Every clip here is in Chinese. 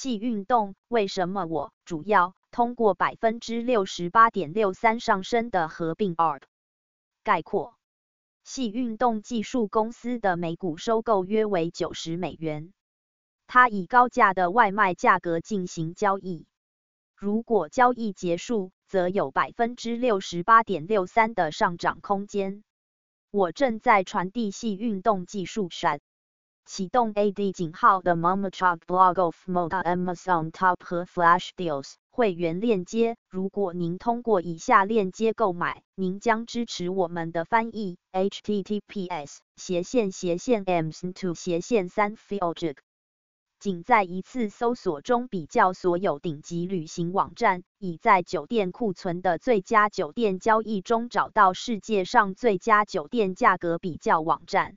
系运动为什么我主要通过百分之六十八点六三上升的合并 ARB 概括。系运动技术公司的每股收购约为九十美元。它以高价的外卖价格进行交易。如果交易结束，则有百分之六十八点六三的上涨空间。我正在传递系运动技术闪。启动 AD 井号的 Momachuk Blog of moda amazon Top 和 Flash Deals 会员链接。如果您通过以下链接购买，您将支持我们的翻译。https 斜线斜线 ms2 斜线三 filjig。仅在一次搜索中比较所有顶级旅行网站，以在酒店库存的最佳酒店交易中找到世界上最佳酒店价格比较网站。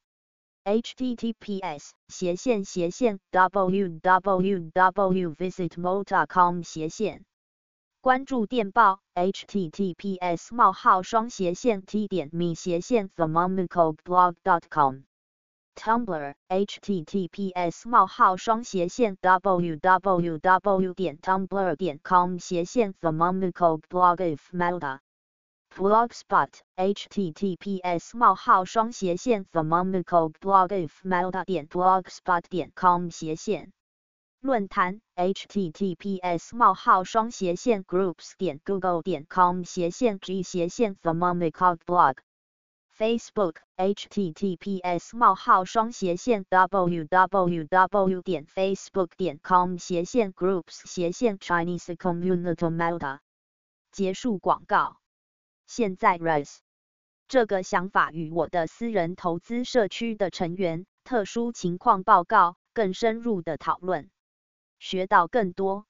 Https 斜线斜线 www.visitmo.com 斜线关注电报 https 冒号双斜线 t 点 me 斜线 themomicalblog.com Tumblr https 冒号双斜线 www 点 tumblr 点 com 斜线 themomicalblog if melda Blogspot https: 冒号双斜线 t h e m o m i c a l blog if meta 点 blogspot 点 com 斜线论坛 https: 冒号双斜线 groups 点 google 点 com 斜线 g 斜线 t h e m o m i c a l blog Facebook https: 冒号双斜线 www 点 facebook 点 com 斜线 groups 斜线 Chinese Community Malta 结束广告。现在，rise 这个想法与我的私人投资社区的成员特殊情况报告更深入的讨论，学到更多。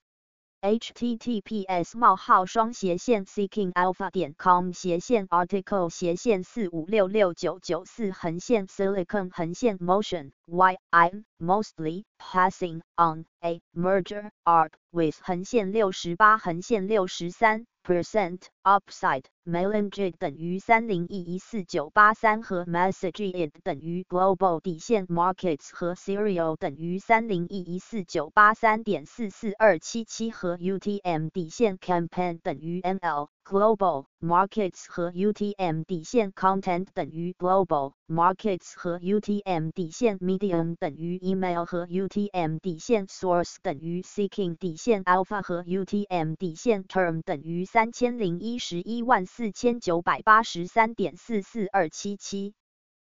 https: 冒号双斜线 seekingalpha 点 com 斜线 article 斜线四五六六九九四横线 silicon 横线 motion why I'm mostly passing on a merger art with 横线六十八横线六十三 percent upside Melangit 等于三零一一四九八三和 Messageit 等于 global 底线 markets 和 Serial 等于三零一一四九八三点四四二七七和 UTM 底线 campaign 等于 ML global markets 和 UTM 底线 content 等于 global markets 和 UTM 底线 medium 等于 email 和 UTM 底线 source 等于 seeking 底线 alpha 和 UTM 底线 term 等于三千零一十一万四千九百八十三点四四二七七。